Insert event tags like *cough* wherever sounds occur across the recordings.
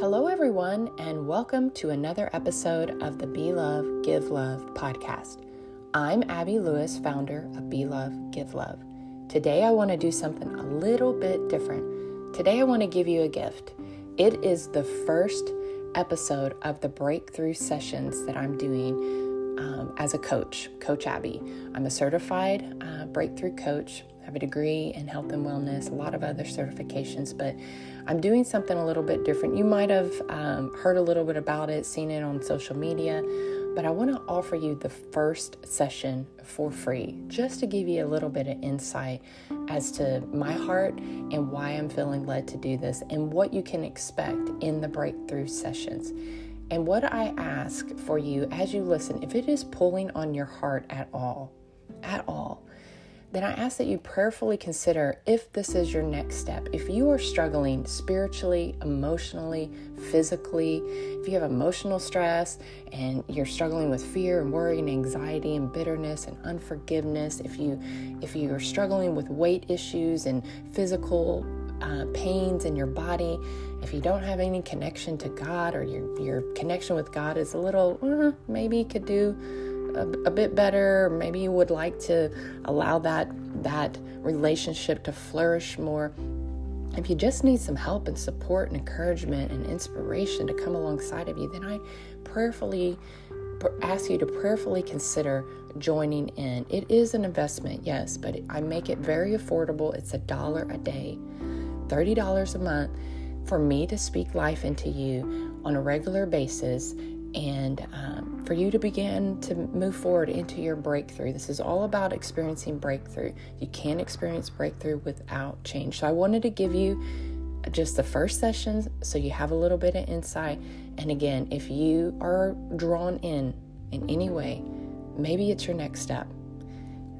Hello, everyone, and welcome to another episode of the Be Love, Give Love podcast. I'm Abby Lewis, founder of Be Love, Give Love. Today, I want to do something a little bit different. Today, I want to give you a gift. It is the first episode of the breakthrough sessions that I'm doing um, as a coach, Coach Abby. I'm a certified uh, breakthrough coach I have a degree in health and wellness, a lot of other certifications, but I'm doing something a little bit different. You might have um, heard a little bit about it, seen it on social media, but I want to offer you the first session for free just to give you a little bit of insight as to my heart and why I'm feeling led to do this and what you can expect in the breakthrough sessions. And what I ask for you as you listen, if it is pulling on your heart at all, at all, then I ask that you prayerfully consider if this is your next step. If you are struggling spiritually, emotionally, physically, if you have emotional stress and you're struggling with fear and worry and anxiety and bitterness and unforgiveness, if you if you are struggling with weight issues and physical uh, pains in your body, if you don't have any connection to God or your your connection with God is a little uh, maybe could do a, a bit better, maybe you would like to allow that that relationship to flourish more. If you just need some help and support and encouragement and inspiration to come alongside of you, then I prayerfully ask you to prayerfully consider joining in. It is an investment, yes, but I make it very affordable. It's a dollar a day, $30 a month for me to speak life into you on a regular basis and um, for you to begin to move forward into your breakthrough. This is all about experiencing breakthrough. You can't experience breakthrough without change. So, I wanted to give you just the first sessions so you have a little bit of insight. And again, if you are drawn in in any way, maybe it's your next step.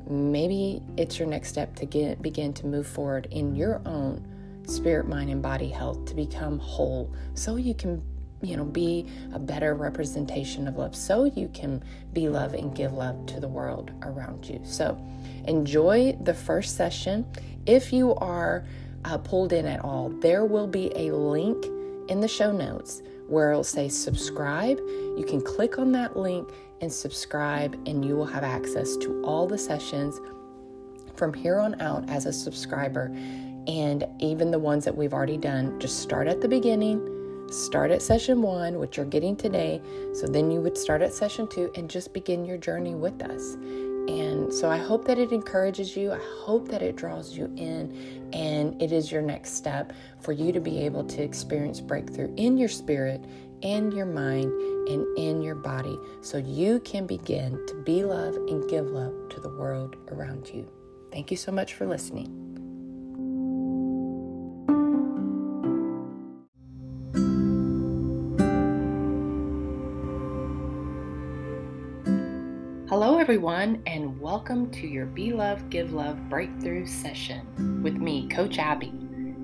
Maybe it's your next step to get begin to move forward in your own spirit, mind, and body health to become whole so you can you know, be a better representation of love so you can be love and give love to the world around you. So enjoy the first session. If you are uh, pulled in at all, there will be a link in the show notes where it'll say subscribe. You can click on that link and subscribe, and you will have access to all the sessions from here on out as a subscriber. And even the ones that we've already done, just start at the beginning start at session one, which you're getting today. So then you would start at session two and just begin your journey with us. And so I hope that it encourages you. I hope that it draws you in and it is your next step for you to be able to experience breakthrough in your spirit, in your mind, and in your body so you can begin to be love and give love to the world around you. Thank you so much for listening. Everyone, and welcome to your Be Love, Give Love breakthrough session with me, Coach Abby.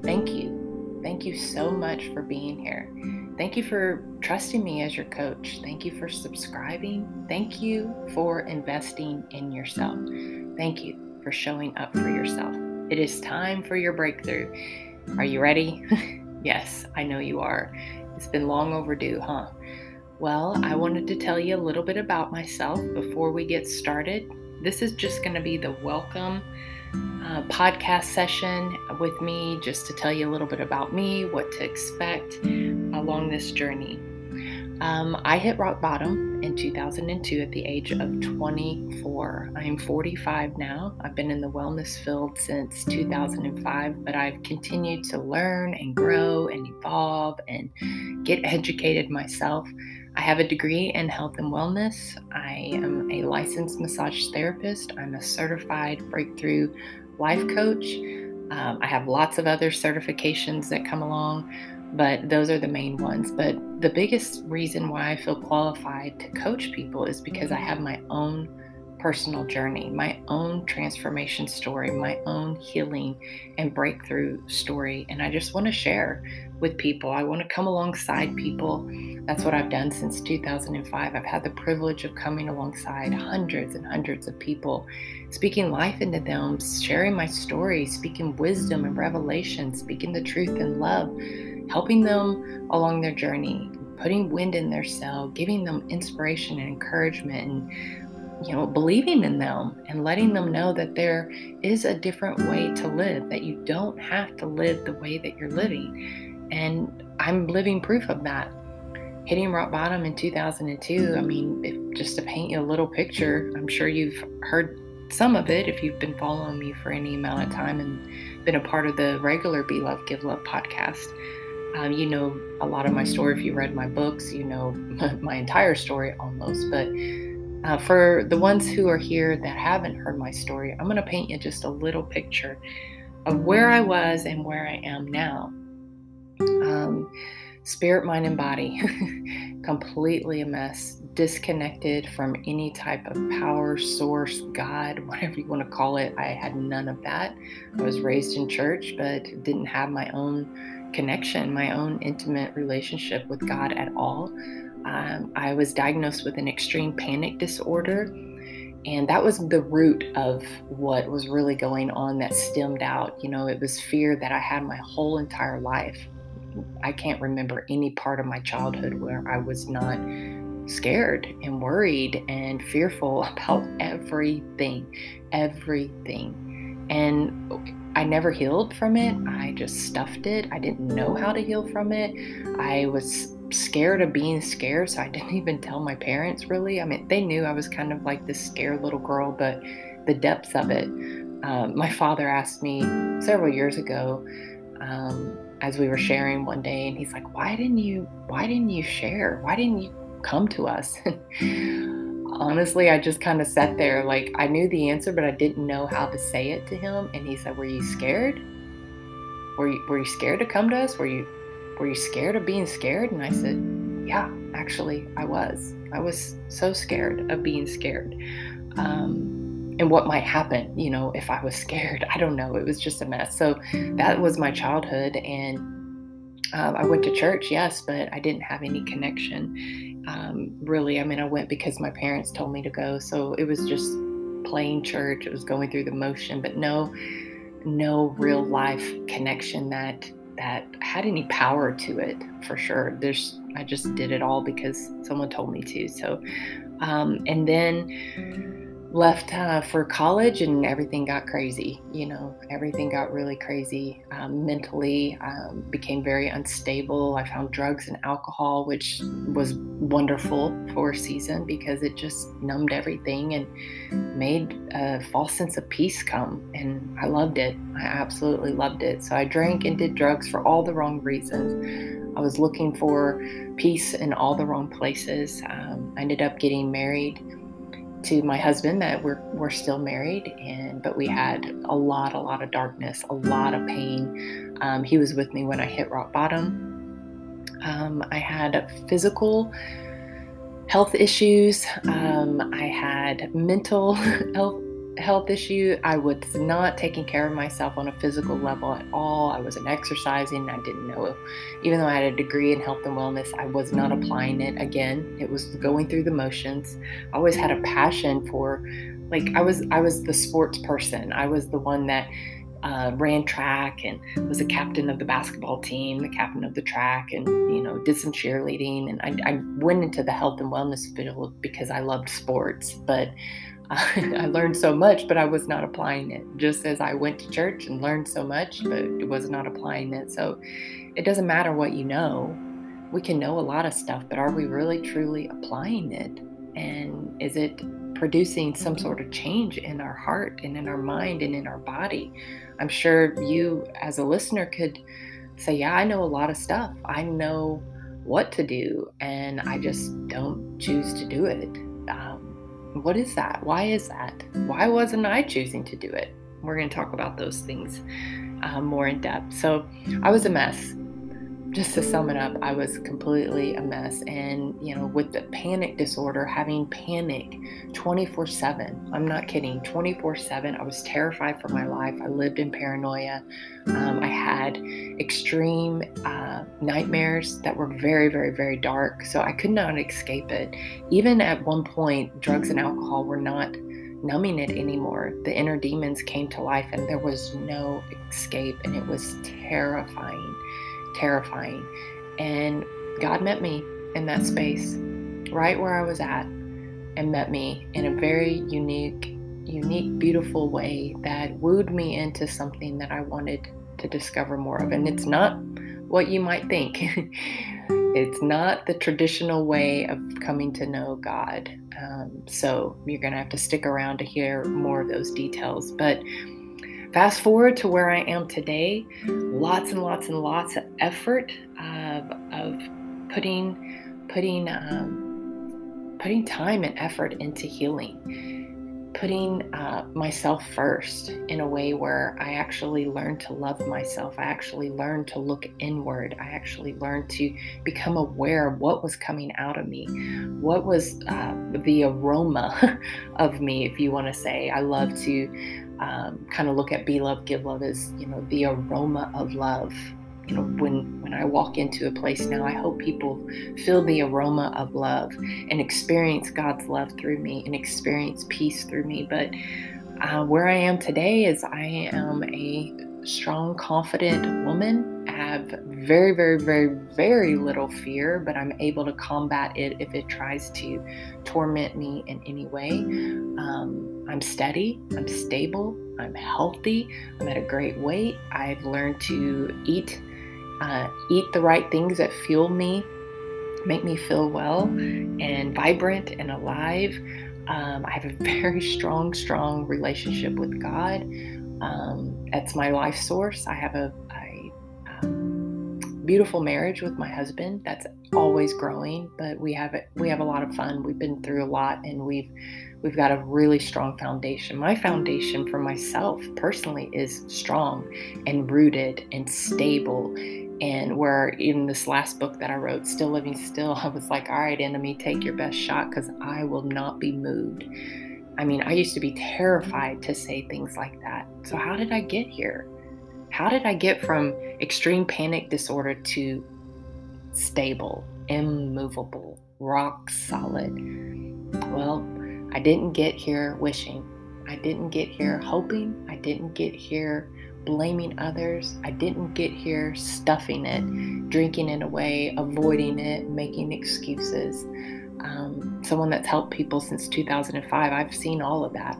Thank you. Thank you so much for being here. Thank you for trusting me as your coach. Thank you for subscribing. Thank you for investing in yourself. Thank you for showing up for yourself. It is time for your breakthrough. Are you ready? *laughs* yes, I know you are. It's been long overdue, huh? Well, I wanted to tell you a little bit about myself before we get started. This is just going to be the welcome uh, podcast session with me, just to tell you a little bit about me, what to expect along this journey. Um, I hit rock bottom in 2002 at the age of 24. I'm 45 now. I've been in the wellness field since 2005, but I've continued to learn and grow and evolve and get educated myself. I have a degree in health and wellness. I am a licensed massage therapist. I'm a certified breakthrough life coach. Um, I have lots of other certifications that come along, but those are the main ones. But the biggest reason why I feel qualified to coach people is because I have my own personal journey, my own transformation story, my own healing and breakthrough story. And I just want to share with people. I want to come alongside people. That's what I've done since 2005. I've had the privilege of coming alongside hundreds and hundreds of people, speaking life into them, sharing my story, speaking wisdom and revelation, speaking the truth and love, helping them along their journey, putting wind in their sail, giving them inspiration and encouragement and you know, believing in them and letting them know that there is a different way to live, that you don't have to live the way that you're living. And I'm living proof of that. Hitting rock bottom in 2002, I mean, if, just to paint you a little picture, I'm sure you've heard some of it if you've been following me for any amount of time and been a part of the regular Be Love, Give Love podcast. Um, you know a lot of my story. If you read my books, you know *laughs* my entire story almost. But uh, for the ones who are here that haven't heard my story, I'm going to paint you just a little picture of where I was and where I am now. Um, spirit, mind, and body, *laughs* completely a mess, disconnected from any type of power, source, God, *laughs* whatever you want to call it. I had none of that. I was raised in church, but didn't have my own connection, my own intimate relationship with God at all. Um, I was diagnosed with an extreme panic disorder, and that was the root of what was really going on that stemmed out. You know, it was fear that I had my whole entire life. I can't remember any part of my childhood where I was not scared and worried and fearful *laughs* about everything, everything. And I never healed from it. I just stuffed it. I didn't know how to heal from it. I was scared of being scared, so I didn't *laughs* even tell my parents really. I mean, they knew I was kind of like this scared little girl, but the depths of it. Um, my father asked me several years ago, um, as we were sharing one day, and he's like, "Why didn't you? Why didn't you share? Why didn't you come to us?" *laughs* Honestly, I just kind of sat there, like I knew the answer, but I didn't know how to say it to him. And he said, "Were you scared? Were you Were you scared to come to us? Were you were you scared of being scared? And I said, Yeah, actually, I was. I was so scared of being scared. Um, and what might happen, you know, if I was *laughs* scared. I don't know. It was just a mess. So that was my childhood. And um, I went to church, yes, but I didn't have any connection. Um, really, I mean, I went because my parents told me to go. So it was just plain church. It was going through the motion, but no, no real life connection that that had any power to it for sure. There's I just did it all because someone told me to. So um, and then left uh, for college and everything got crazy you know everything got really crazy um, mentally um, became very unstable. I found drugs and alcohol which was wonderful for a season because it just numbed everything and made a false sense of peace come and i loved it. I absolutely loved it. So i drank and did drugs for all the wrong reasons. I was looking for peace in all the wrong places. Um, i ended up getting married to my husband that we're we're still married and but we had a lot a lot of darkness a lot of pain. Um, he was with me when i hit rock bottom. Um, i had physical health issues. Um, i had mental *laughs* health health issue. I was not taking care of myself on a physical level at all. I wasn't exercising. I didn't know, even though I had a degree in health and wellness, I was not applying it. Again, it was going through the motions. I always had a passion for, like, I was I was the sports person. I was the one that uh, ran track and was a captain of the basketball team, the captain of the track, and you know did some cheerleading. And I, I went into the health and wellness field because I loved sports, but *laughs* I learned so much, but I was not applying it. Just as I went to church and learned so much, but was not applying it. So it doesn't matter what you know. We can know a lot of stuff, but are we really truly applying it? And is it producing some sort of change in our heart and in our mind and in our body? I'm sure you, as a listener, could say, Yeah, I know a lot of stuff. I know what to do, and I just don't choose to do it. Um, what is that? Why is that? Why wasn't I choosing to do it? We're going to talk about those things uh, more in depth. So I was a mess, just to sum it up, I was completely a mess. And, you know, with the panic disorder, having panic 24 7, I'm not kidding, 24 7, I was terrified for my life. I lived in paranoia. Um, I had extreme uh, nightmares that were very, very, very dark. So I could not escape it. Even at one point, drugs and alcohol were not numbing it anymore. The inner demons came to life and there was no escape, and it was terrifying terrifying. And God met me in that space, right where I was at, and met me in a very unique, unique, beautiful way that wooed me into something that I wanted to discover more of. And it's not what you might think. *laughs* it's not the traditional way of coming to know God. Um, so you're going to have to stick around to hear more of those details. But Fast forward to where I am today, lots and lots and lots of effort of, of putting putting um, putting time and effort into healing, putting uh, myself first in a way where I actually learned to love myself. I actually learned to look inward. I actually learned to become aware of what was coming out of me, what was uh, the aroma *laughs* of me, if you want to say. I love to um, kind of look at be love give love as you know the aroma of love. You know when when i walk into a place now i hope people feel the aroma of love and experience god's love through me and experience peace through me. But uh, where i am today is i am a strong confident woman have very very very very little fear but i'm able to combat it if it tries to torment me in any way um, I'm steady, I'm stable, I'm healthy, I'm at a great weight. I've learned to eat uh, eat the right things that fuel me, make me feel well and vibrant and alive. Um, I have a *laughs* very strong, strong relationship with God. Um, that's my life source. I have a, beautiful marriage with my husband. That's always growing, but we have. We have a lot of fun. We've been through a lot, and we've we've got a really strong foundation. My foundation for myself personally is strong and rooted and stable. And where in this last book that I wrote, Still Living Still, *laughs* I was like, all right, enemy, take your best shot because I will not be moved. I mean, I used to be terrified to say things like that. So, how did I get here? How did I get from extreme panic disorder to stable, immovable, rock solid? Well, I didn't get here wishing. I didn't get here hoping. I didn't get here blaming others. I didn't get here stuffing it, drinking it away, avoiding it, making excuses. Um, someone that's helped people since 2005, I've seen all of that.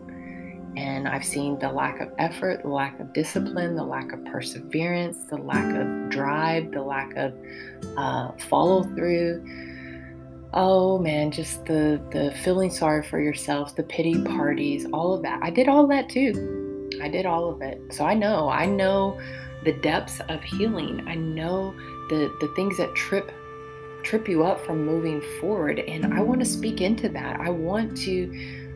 And I've seen the lack of effort, the lack of discipline, the lack of perseverance, the lack of drive, the lack of uh, follow through oh man, just the the feeling sorry for yourself, the pity parties, all of that. I did all that too. I did all of it. So I know, I know the depths of healing. I know the the things that trip trip you up from moving forward and I want to speak into that. I want to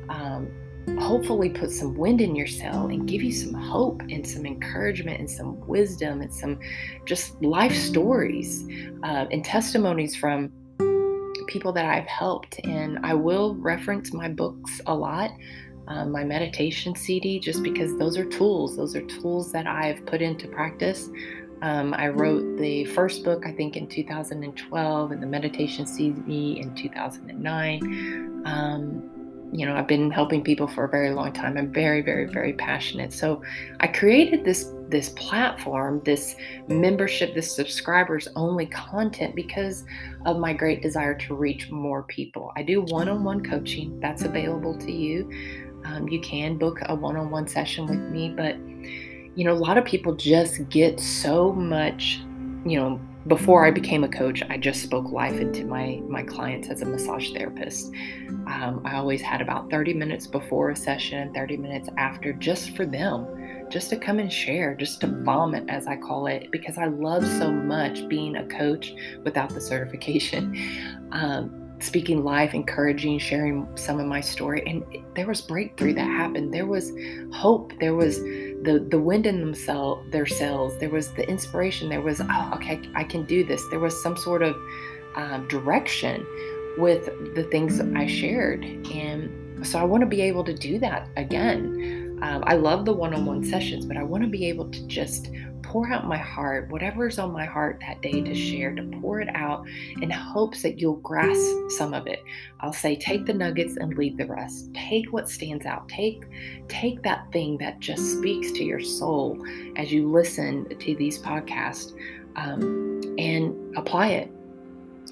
um, hopefully put some wind in your sail and give you some hope and some encouragement and some wisdom and some just life stories uh, and testimonies from people that I've helped. And I will reference my books a lot, um, my meditation CD, just because those are tools. Those are tools that I've put into practice. Um, I wrote the first book, I think, in 2012, and the meditation CD in 2009. Um, you know, I've been helping people for a very long time. I'm very, very, very passionate. So I created this this platform, this membership, this subscribers only content because of my great desire to reach more people. I do one-on-one coaching that's available to you. Um, you can book a one-on-one session with me, but you know, a lot of people just get so much, you know, before I became a coach, I just spoke life into my my clients as a massage therapist. Um, I always had about 30 minutes before a session, and 30 minutes after, just for them, just to come and share, just to vomit, as I call it, because I love so much being a coach without the certification. *laughs* Um, speaking life, encouraging, sharing some of my story. And there was breakthrough that happened. There was hope. There was the the wind in themselves their cells there was the inspiration there was oh okay i can do this. There was some sort of um, direction with the things i shared and so i want to be able to do that again. Um, i love the one-on-one sessions but i want to be able to just pour out my heart, whatever's on my heart that day to share, to pour it out in hopes that you'll grasp some of it. I'll say take the nuggets and leave the rest. Take what stands out. Take take that thing that just speaks to your soul as you listen to these podcasts um, and apply it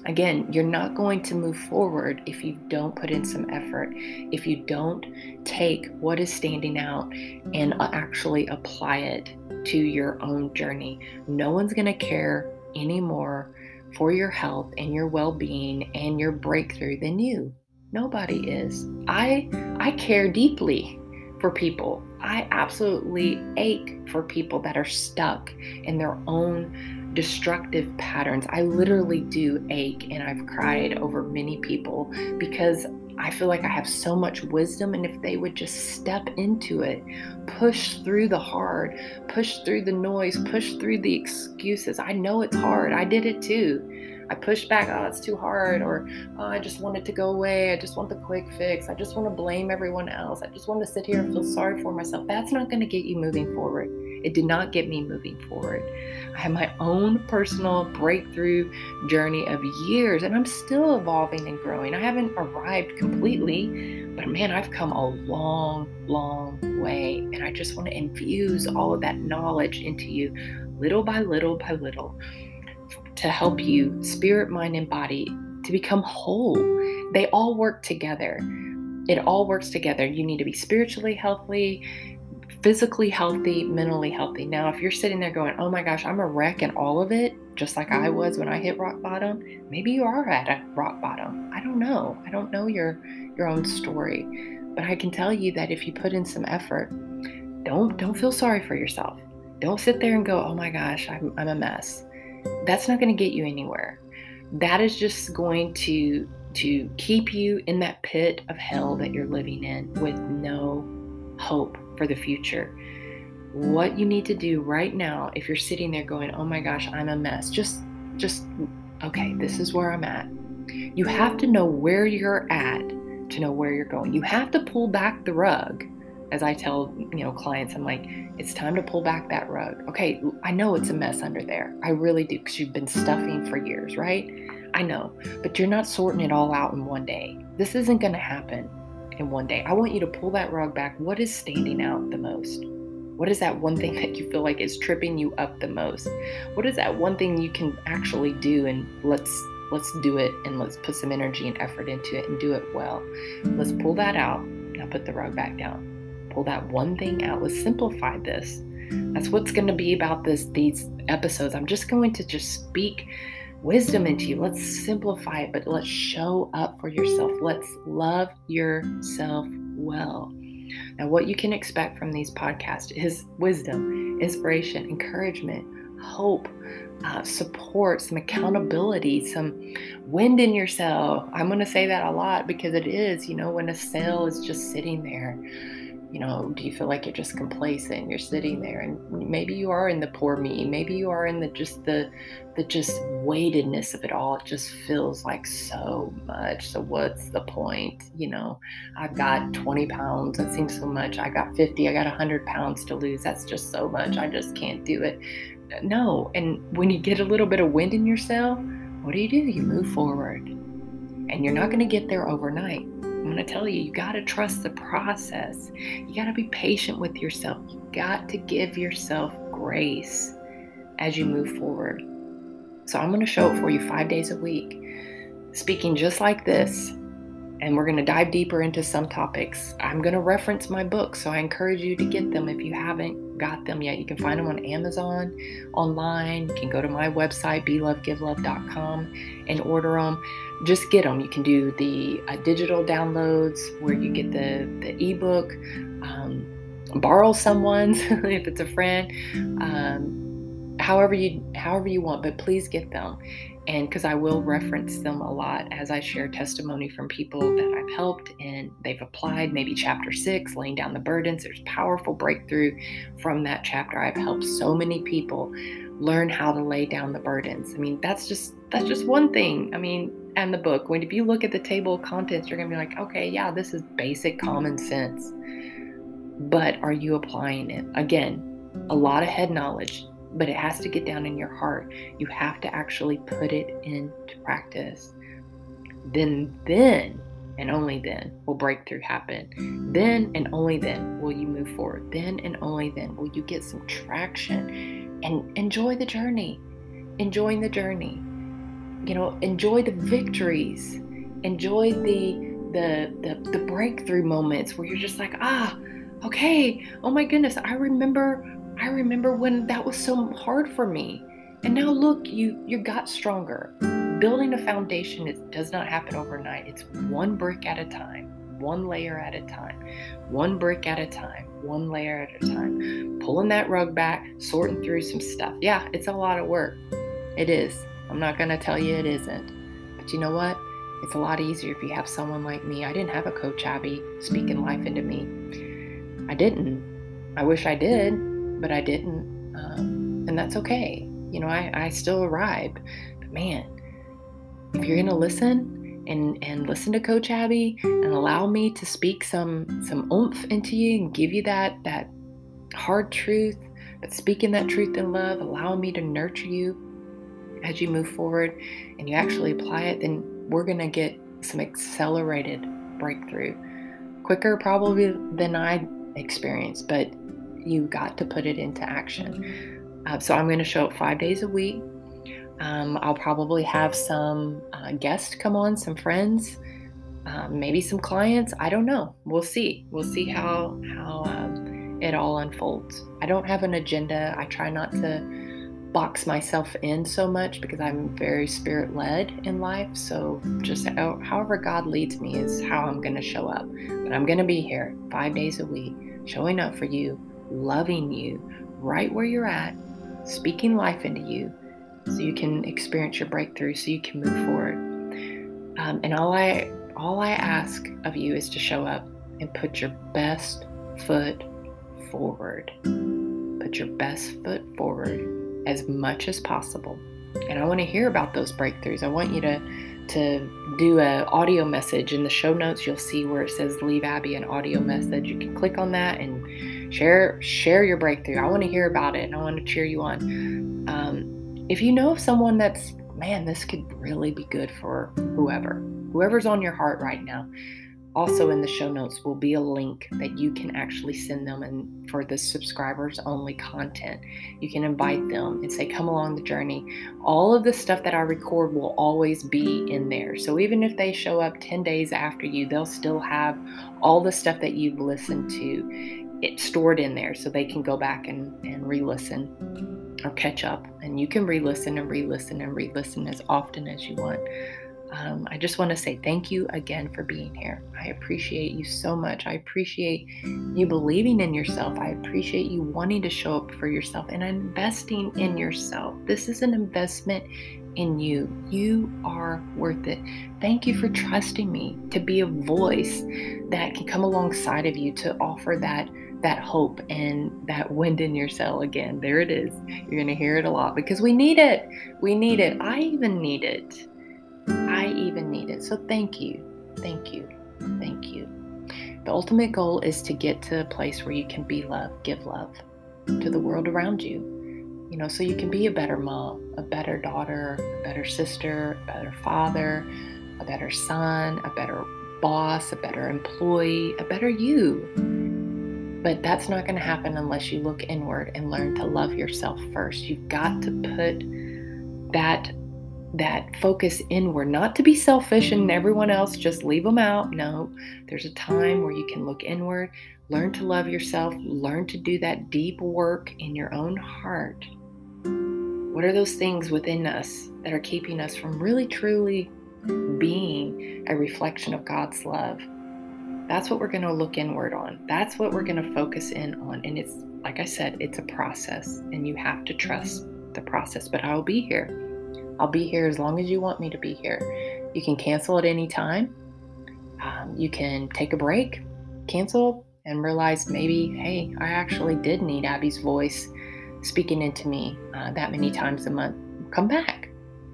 Again, you're not going to move forward if you don't put in some effort, if you don't take what is standing out and uh, actually apply it to your own journey. No one's going to care anymore for your health and your well-being and your breakthrough than you. Nobody is. I I care deeply for people. I absolutely ache for people that are stuck in their own destructive patterns. I literally do ache and I've cried over many people because I feel like I have so much wisdom, and if they would just step into it, push through the hard, push through the noise, push through the excuses. I know it's hard. I did it too. I pushed back, oh, it's too hard, or oh, I just want it to go away. I just want the quick fix. I just want to blame everyone else. I just want to sit here and feel sorry for myself. That's not going to get you moving forward. It did not get me moving forward. I had my own personal breakthrough journey of years, and I'm still evolving and growing. I haven't arrived completely, but man, I've come a long, long way. And I just want to infuse all of that knowledge into you little by little by little to help you, spirit, mind, and body, to become whole. They all work together. It all works together. You need to be spiritually healthy, physically healthy, mentally healthy. Now, if you're sitting there going, oh my gosh, I'm a wreck in all of it, just like I was when I hit rock bottom, maybe you are at a rock bottom. I don't know. I don't know your your own story. But I can tell you that if you put in some effort, don't don't feel sorry for yourself. Don't sit there and go, oh my gosh, I'm, I'm a mess that's not going to get you anywhere. That is just going to to keep you in that pit of hell that you're living in with no hope for the future. What you need to do right now if you're sitting there going, "Oh my gosh, I'm a mess." Just just okay, this is where I'm at. You have to know where you're at to know where you're going. You have to pull back the rug as I tell, you know, clients, I'm like, it's time to pull back that rug. Okay, I know it's a mess under there. I really do because you've been stuffing for years, right? I know, but you're not sorting it all out in one day. This isn't going to happen in one day. I want you to pull that rug back. What is standing out the most? What is that one thing *laughs* that you feel like is tripping you up the most? What is that one thing you can actually do and let's let's do it and let's put some energy and effort into it and do it well. Let's pull that out. Now put the rug back down pull that one thing out. Let's simplify this. That's what's going to be about this these episodes. I'm just going to just speak wisdom into you. Let's simplify it, but let's show up for yourself. Let's love yourself well. Now, what you can expect from these podcasts is wisdom, inspiration, encouragement, hope, uh, support, some accountability, some wind in your sail. I'm going to say that a lot because it is, you know, when a sail is just sitting there you know, do you feel like you're just complacent? You're sitting mm-hmm. there, and maybe you are in the poor me. Maybe you are in the just the the just weightedness of it all. It just feels like so much. So what's the point? You know, I've got 20 mm-hmm. pounds. That seems so much. I got 50. I got 100 pounds to lose. That's just so much. I just can't do it. No. And when you get a little bit of wind in your sail, what do you do? You move forward, and you're not going to mm-hmm. get there overnight I'm going to tell you, you got to trust the process. You got to be patient with yourself. You got to give yourself grace as you move forward. So I'm going to show it for you five days a week, speaking just like this. And we're going to dive deeper into some topics. I'm going to reference my books, so I encourage you to get them if you haven't got them yet. You can find them on Amazon, online. You can go to my website, belovegivelove.com, and order them just get them. You can do the uh, digital downloads where you get the, the ebook, um, borrow someone's *laughs* if it's a friend, um, however you however you want. But please get them. And because I will reference them a lot as I share testimony from people that I've helped and they've applied, maybe chapter six, laying down the burdens. There's powerful breakthrough from that chapter. I've helped so many people learn how to lay down the burdens. I mean, that's just that's just one thing. I mean, and the book. When if you look at the table of contents, you're gonna be like, okay, yeah, this is basic common sense. But are you applying it? Again, a lot of head knowledge, but it has to get down in your heart. You have to actually put it into practice. Then, then, and only then will breakthrough happen. Then and only then will you move forward. Then and only then will you get some traction and enjoy the journey. Enjoying the journey. You know, enjoy the victories. Enjoy the the the, the breakthrough moments where you're just like, ah, okay, oh my goodness, I remember I remember when that was so hard for me. And now look, you you got stronger. Building a foundation it does not happen overnight. It's one brick at a time, one layer at a time, one brick at a time, one layer at a time. Pulling that rug back, sorting through some stuff. Yeah, it's a lot of work. It is. I'm not going to tell you it isn't. But you know what? It's a lot easier if you have someone like me. I didn't have a coach Abby speaking life into me. I didn't. I wish I did but I didn't. Um, and that's okay. You know, I, I still arrived. But man, if you're to listen and, and listen to Coach Abby and allow me to speak some some oomph into you and give you that that hard truth, but speaking that truth in love, allowing me to nurture you as you move forward and you actually apply it, then we're to get some accelerated breakthrough. Quicker probably than I experienced, but you got to put it into action. Uh, so I'm going to show up five days a week. Um, I'll probably have some uh, guests come on, some friends, um, maybe some clients. I don't know. We'll see. We'll see how how um, it all unfolds. I don't have an agenda. I try not to box myself in so much because I'm very spirit led in life. So just however God leads me is how I'm going to show up. But I'm going to be here five days a week, showing up for you loving you right where you're at, speaking life into you so you can experience your breakthrough, so you can move forward. Um, and all I all I ask of you is to show up and put your best foot forward. Put your best foot forward as much as possible. And I want to hear about those breakthroughs. I want you to to do an audio message in the show notes. You'll see where it says leave Abby an audio message. You can click on that and share share your breakthrough. I want to hear about it and i want to cheer you on. Um, if you know of someone that's man this could really be good for whoever whoever's on your heart right now also in the show notes will be a link that you can actually send them and for the subscribers only content you can invite them and say come along the journey. All of the stuff that i record will always be in there. So even if they show up 10 days after you they'll still have all the stuff that you've listened to it's stored in there so they can go back and, and re-listen or catch up. And you can re-listen and re-listen and re-listen as often as you want. Um, i just want to say thank you again for being here. I appreciate you so much. I appreciate you believing in yourself. I appreciate you wanting to show up for yourself and investing in yourself. This is an investment in you. You are worth it. Thank you for trusting me to be a voice that can come alongside of you to offer that that hope and that wind in your sail again. There it is. You're going to hear it a lot because we need it. We need it. I even need it. I even need it. So thank you. Thank you. Thank you. The ultimate goal is to get to a place where you can be love, give love to the world around you. You know, so you can be a better mom, a better daughter, a better sister, a better father, a better son, a better boss, a better employee, a better you but that's not going to happen unless you look inward and learn to love yourself first. You've got to put that that focus inward, not to be selfish and everyone else just leave them out. No, there's a time where you can look inward, learn to love yourself, learn to do that deep work in your own heart. What are those things within us that are keeping us from really truly being a reflection of God's love? That's what we're going to look inward on. That's what we're going to focus in on. And it's, like I said, it's a process, and you have to trust the process. But I'll be here I'll be here as long as you want me to be here. You can cancel at any time. Um, you can take a break, cancel, and realize maybe, hey, I actually did need Abby's voice speaking into me uh, that many times a month. Come back.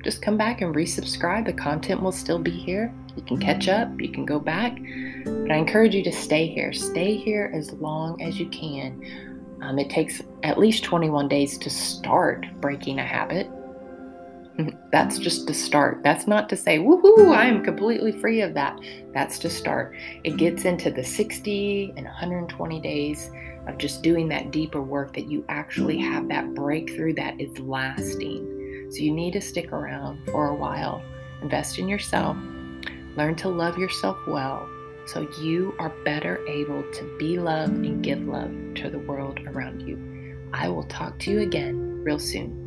Just come back and resubscribe. The content will still be here. You can catch up, you can go back. But I encourage you to stay here. Stay here as long as you can. Um, it takes at least 21 days to start breaking a habit. *laughs* That's just to start. That's not to say, woohoo, I am completely free of that. That's to start. It gets into the 60 and 120 days of just doing that deeper work that you actually have that breakthrough that is lasting. So you need to stick around for a while, invest in yourself, learn to love yourself well so you are better able to be love and give love to the world around you. I will talk to you again real soon.